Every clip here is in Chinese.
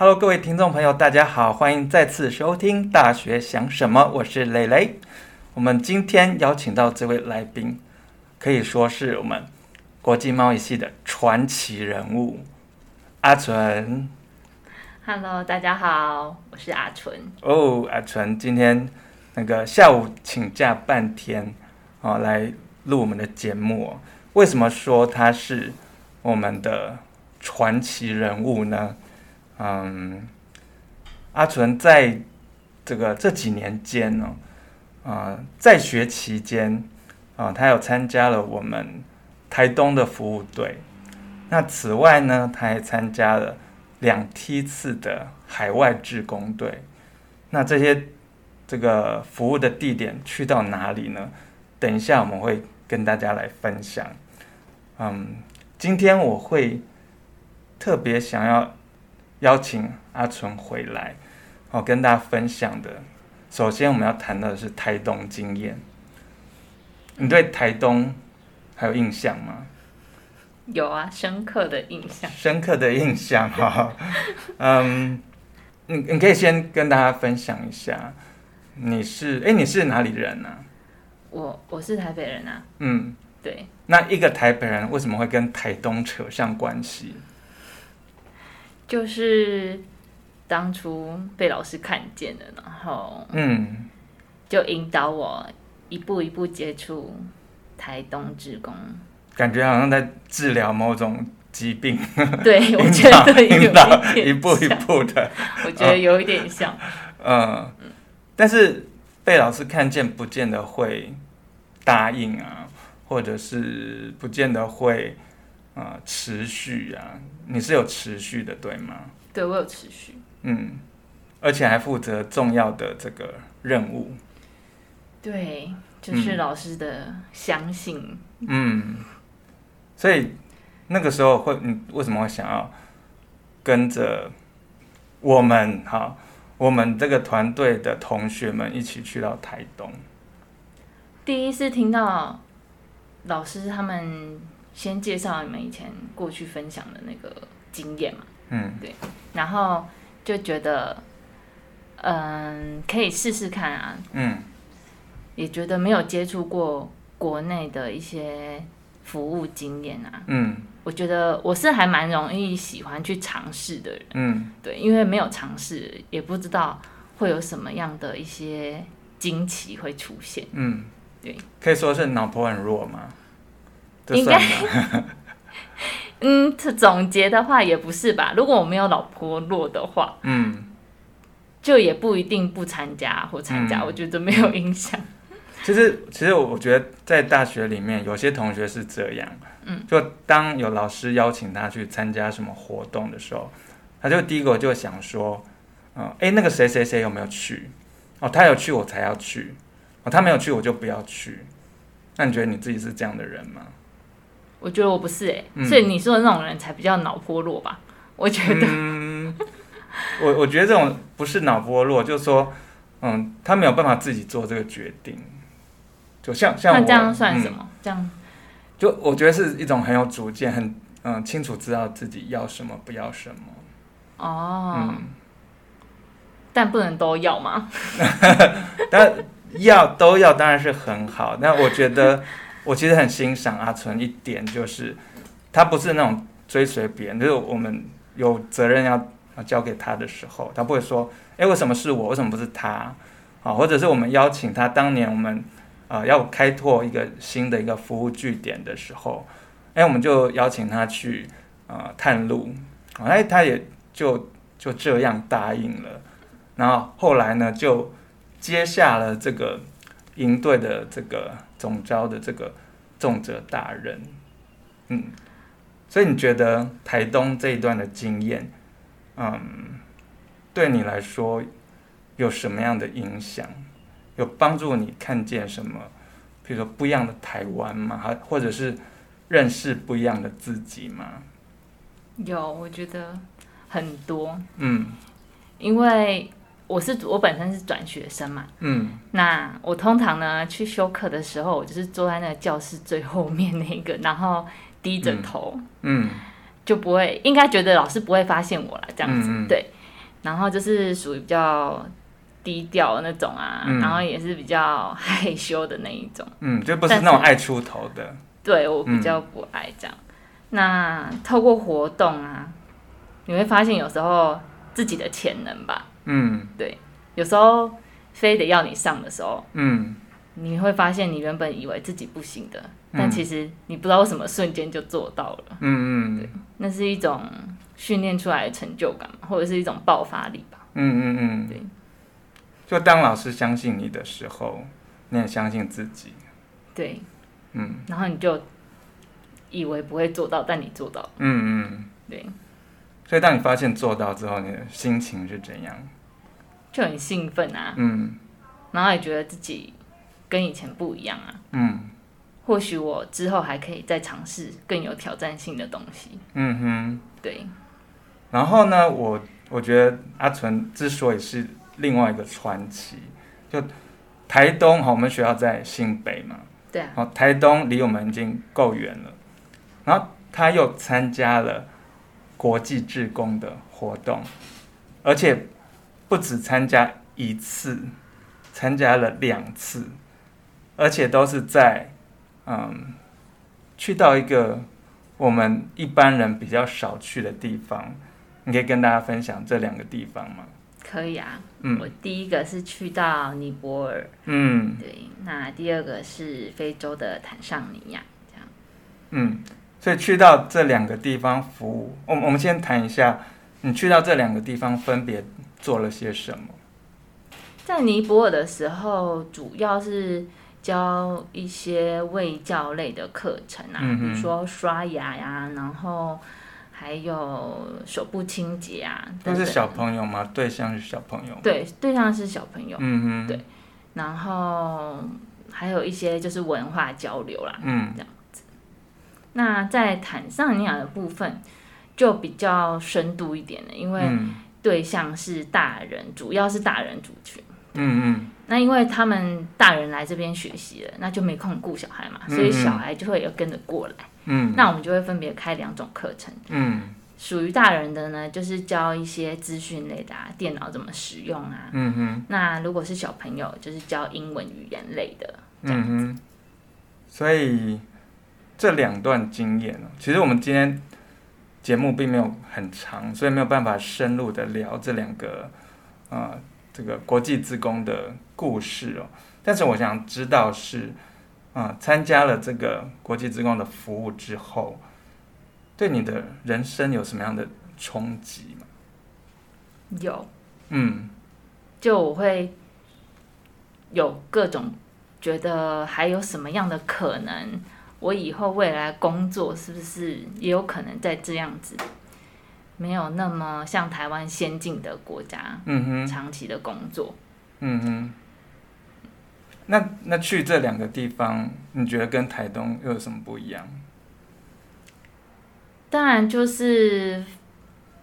Hello，各位听众朋友，大家好，欢迎再次收听《大学想什么》，我是蕾蕾。我们今天邀请到这位来宾，可以说是我们国际贸易系的传奇人物阿纯。Hello，大家好，我是阿纯。哦，oh, 阿纯今天那个下午请假半天哦，来录我们的节目。为什么说他是我们的传奇人物呢？嗯，阿纯在这个这几年间呢，啊、在学期间啊、他有参加了我们台东的服务队。那此外呢，他还参加了两梯次的海外志工队。那这些这个服务的地点去到哪里呢？等一下我们会跟大家来分享。嗯，今天我会特别想要。邀请阿纯回来，哦，跟大家分享的。首先，我们要谈到的是台东经验。你对台东还有印象吗？有啊，深刻的印象。深刻的印象哈，嗯，你你可以先跟大家分享一下，你是哎，你是哪里人呢？我我是台北人啊。嗯，对。那一个台北人为什么会跟台东扯上关系？就是当初被老师看见了，然后嗯，就引导我一步一步接触台东志工，感觉好像在治疗某种疾病。对，我觉得有点一步一步的，我觉得有一点像。嗯，但是被老师看见，不见得会答应啊，或者是不见得会。啊、呃，持续啊，你是有持续的，对吗？对，我有持续。嗯，而且还负责重要的这个任务。对，就是老师的相信。嗯，所以那个时候会，你为什么会想要跟着我们？哈，我们这个团队的同学们一起去到台东。第一次听到老师他们。先介绍你们以前过去分享的那个经验嘛，嗯，对，然后就觉得，嗯，可以试试看啊，嗯，也觉得没有接触过国内的一些服务经验啊，嗯，我觉得我是还蛮容易喜欢去尝试的人，嗯，对，因为没有尝试，也不知道会有什么样的一些惊奇会出现，嗯，对，可以说是脑波很弱吗？应该，嗯，总结的话也不是吧。如果我没有老婆落的话，嗯，就也不一定不参加或参加，嗯、我觉得没有影响。其实，其实我觉得在大学里面，有些同学是这样，嗯，就当有老师邀请他去参加什么活动的时候，他就第一个就想说，嗯、呃，哎，那个谁谁谁有没有去？哦，他有去我才要去，哦，他没有去我就不要去。那你觉得你自己是这样的人吗？我觉得我不是哎、欸，嗯、所以你说的那种人才比较脑波弱吧？我觉得，嗯、我我觉得这种不是脑波弱，就是说，嗯，他没有办法自己做这个决定，就像像我，那这样算什么？嗯、这样，就我觉得是一种很有主见，很嗯清楚知道自己要什么，不要什么。哦，嗯，但不能都要吗？但要都要当然是很好，但我觉得。我其实很欣赏阿纯一点，就是他不是那种追随别人，就是我们有责任要交给他的时候，他不会说，哎，为什么是我？为什么不是他？啊，或者是我们邀请他，当年我们啊要开拓一个新的一个服务据点的时候，哎，我们就邀请他去啊探路，哎，他也就就这样答应了，然后后来呢，就接下了这个营队的这个。总招的这个重责大人，嗯，所以你觉得台东这一段的经验，嗯，对你来说有什么样的影响？有帮助你看见什么？比如说不一样的台湾吗？还或者是认识不一样的自己吗？有，我觉得很多，嗯，因为。我是我本身是转学生嘛，嗯，那我通常呢去修课的时候，我就是坐在那个教室最后面那个，然后低着头，嗯，就不会应该觉得老师不会发现我了这样子，嗯嗯、对。然后就是属于比较低调的那种啊，嗯、然后也是比较害羞的那一种。嗯，就不是那种爱出头的。对，我比较不爱这样。嗯、那透过活动啊，你会发现有时候自己的潜能吧。嗯，对，有时候非得要你上的时候，嗯，你会发现你原本以为自己不行的，嗯、但其实你不知道为什么瞬间就做到了。嗯嗯，对，那是一种训练出来的成就感，或者是一种爆发力吧。嗯嗯嗯，对。就当老师相信你的时候，你也相信自己。对。嗯。然后你就以为不会做到，但你做到了。嗯嗯。对。所以当你发现做到之后，你的心情是怎样？就很兴奋啊。嗯。然后也觉得自己跟以前不一样啊。嗯。或许我之后还可以再尝试更有挑战性的东西。嗯哼。对。然后呢，我我觉得阿纯之所以是另外一个传奇，就台东哈，我们学校在新北嘛。对啊。好，台东离我们已经够远了，然后他又参加了。国际志工的活动，而且不止参加一次，参加了两次，而且都是在嗯，去到一个我们一般人比较少去的地方。你可以跟大家分享这两个地方吗？可以啊，嗯，我第一个是去到尼泊尔，嗯，对，那第二个是非洲的坦桑尼亚，这样，嗯。所以去到这两个地方服务，我我们先谈一下，你去到这两个地方分别做了些什么？在尼泊尔的时候，主要是教一些卫教类的课程啊，嗯、比如说刷牙呀，然后还有手部清洁啊。但是小朋友吗？对象是小朋友？对，对象是小朋友。嗯哼，对，然后还有一些就是文化交流啦，嗯，这样子。那在坦桑尼亚的部分就比较深度一点了，因为对象是大人，嗯、主要是大人族群。嗯嗯。那因为他们大人来这边学习了，那就没空顾小孩嘛，所以小孩就会有跟着过来。嗯。那我们就会分别开两种课程。嗯。属于大人的呢，就是教一些资讯类的啊，电脑怎么使用啊。嗯哼。那如果是小朋友，就是教英文语言类的。嗯哼。所以。这两段经验，其实我们今天节目并没有很长，所以没有办法深入的聊这两个啊、呃，这个国际职工的故事哦。但是我想知道是啊、呃，参加了这个国际职工的服务之后，对你的人生有什么样的冲击吗？有，嗯，就我会有各种觉得还有什么样的可能。我以后未来工作是不是也有可能在这样子，没有那么像台湾先进的国家，嗯哼，长期的工作，嗯哼。那那去这两个地方，你觉得跟台东又有什么不一样？当然就是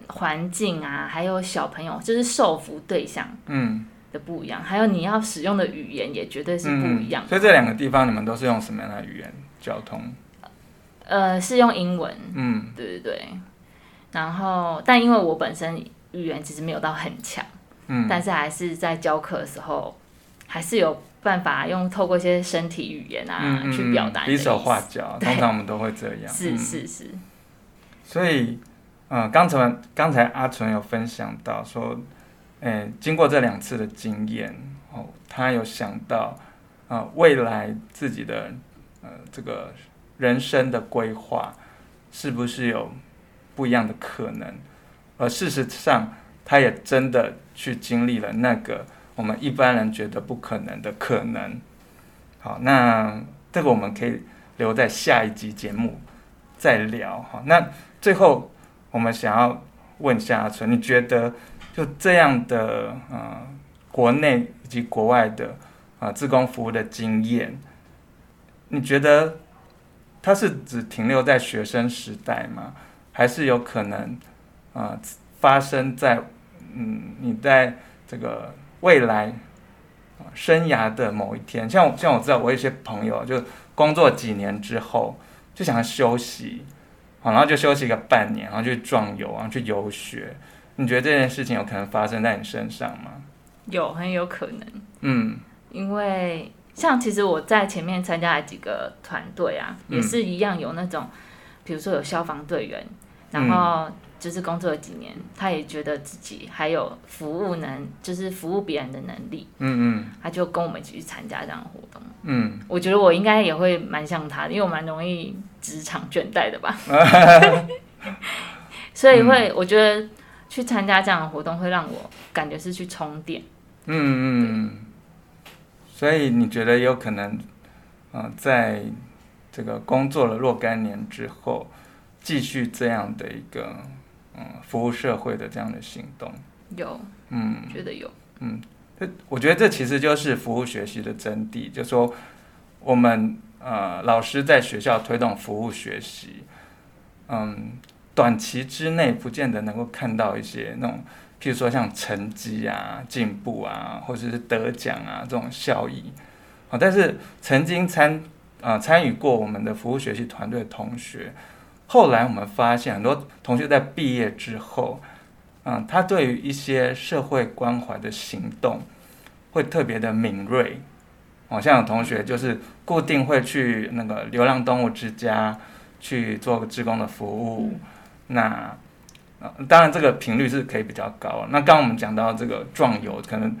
环境啊，还有小朋友，就是受服对象，嗯，的不一样，嗯、还有你要使用的语言也绝对是不一样、嗯。所以这两个地方，你们都是用什么样的语言？交通，呃，是用英文，嗯，对对对，然后，但因为我本身语言其实没有到很强，嗯，但是还是在教课的时候，还是有办法用透过一些身体语言啊、嗯、去表达，比手画脚，通常我们都会这样，是是是。所以，呃，刚才刚才阿纯有分享到说，诶，经过这两次的经验，哦，他有想到，啊、未来自己的。呃，这个人生的规划是不是有不一样的可能？而事实上，他也真的去经历了那个我们一般人觉得不可能的可能。好，那这个我们可以留在下一集节目再聊。好，那最后我们想要问一下阿纯，你觉得就这样的呃，国内以及国外的啊、呃，志工服务的经验？你觉得它是只停留在学生时代吗？还是有可能啊、呃、发生在嗯你在这个未来生涯的某一天？像像我知道我一些朋友就工作几年之后就想要休息，好，然后就休息个半年，然后去壮游，然后去游学，你觉得这件事情有可能发生在你身上吗？有，很有可能。嗯，因为像其实我在前面参加了几个团队啊，也是一样有那种，嗯、比如说有消防队员，然后就是工作了几年，他也觉得自己还有服务能，就是服务别人的能力。嗯嗯，他就跟我们一起去参加这样的活动。嗯，我觉得我应该也会蛮像他的，因为我蛮容易职场倦怠的吧。所以会，我觉得去参加这样的活动会让我感觉是去充电。嗯嗯，所以你觉得有可能，呃，在这个工作了若干年之后，继续这样的一个嗯服务社会的这样的行动？有，嗯，觉得有，嗯，这我觉得这其实就是服务学习的真谛，就是说我们呃老师在学校推动服务学习，嗯。短期之内不见得能够看到一些那种，譬如说像成绩啊、进步啊，或者是得奖啊这种效益啊。但是曾经参啊参与过我们的服务学习团队的同学，后来我们发现很多同学在毕业之后，啊，他对于一些社会关怀的行动会特别的敏锐。好像有同学就是固定会去那个流浪动物之家去做个志工的服务。那，当然这个频率是可以比较高。那刚刚我们讲到这个壮游，可能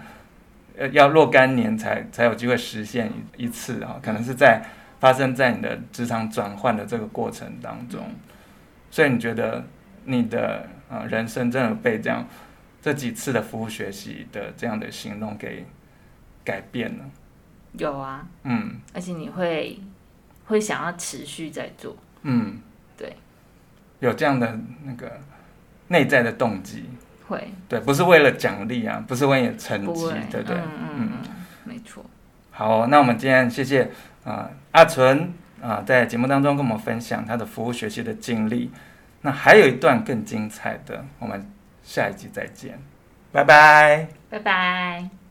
呃要若干年才才有机会实现一一次啊，可能是在发生在你的职场转换的这个过程当中。所以你觉得你的啊人生真的被这样这几次的服务学习的这样的行动给改变了？有啊，嗯，而且你会会想要持续在做，嗯。有这样的那个内在的动机，会对，不是为了奖励啊，不是为了成绩，对不对？嗯嗯嗯，没错。好，那我们今天谢谢啊、呃、阿纯啊、呃，在节目当中跟我们分享他的服务学习的经历。那还有一段更精彩的，我们下一集再见，拜拜，拜拜。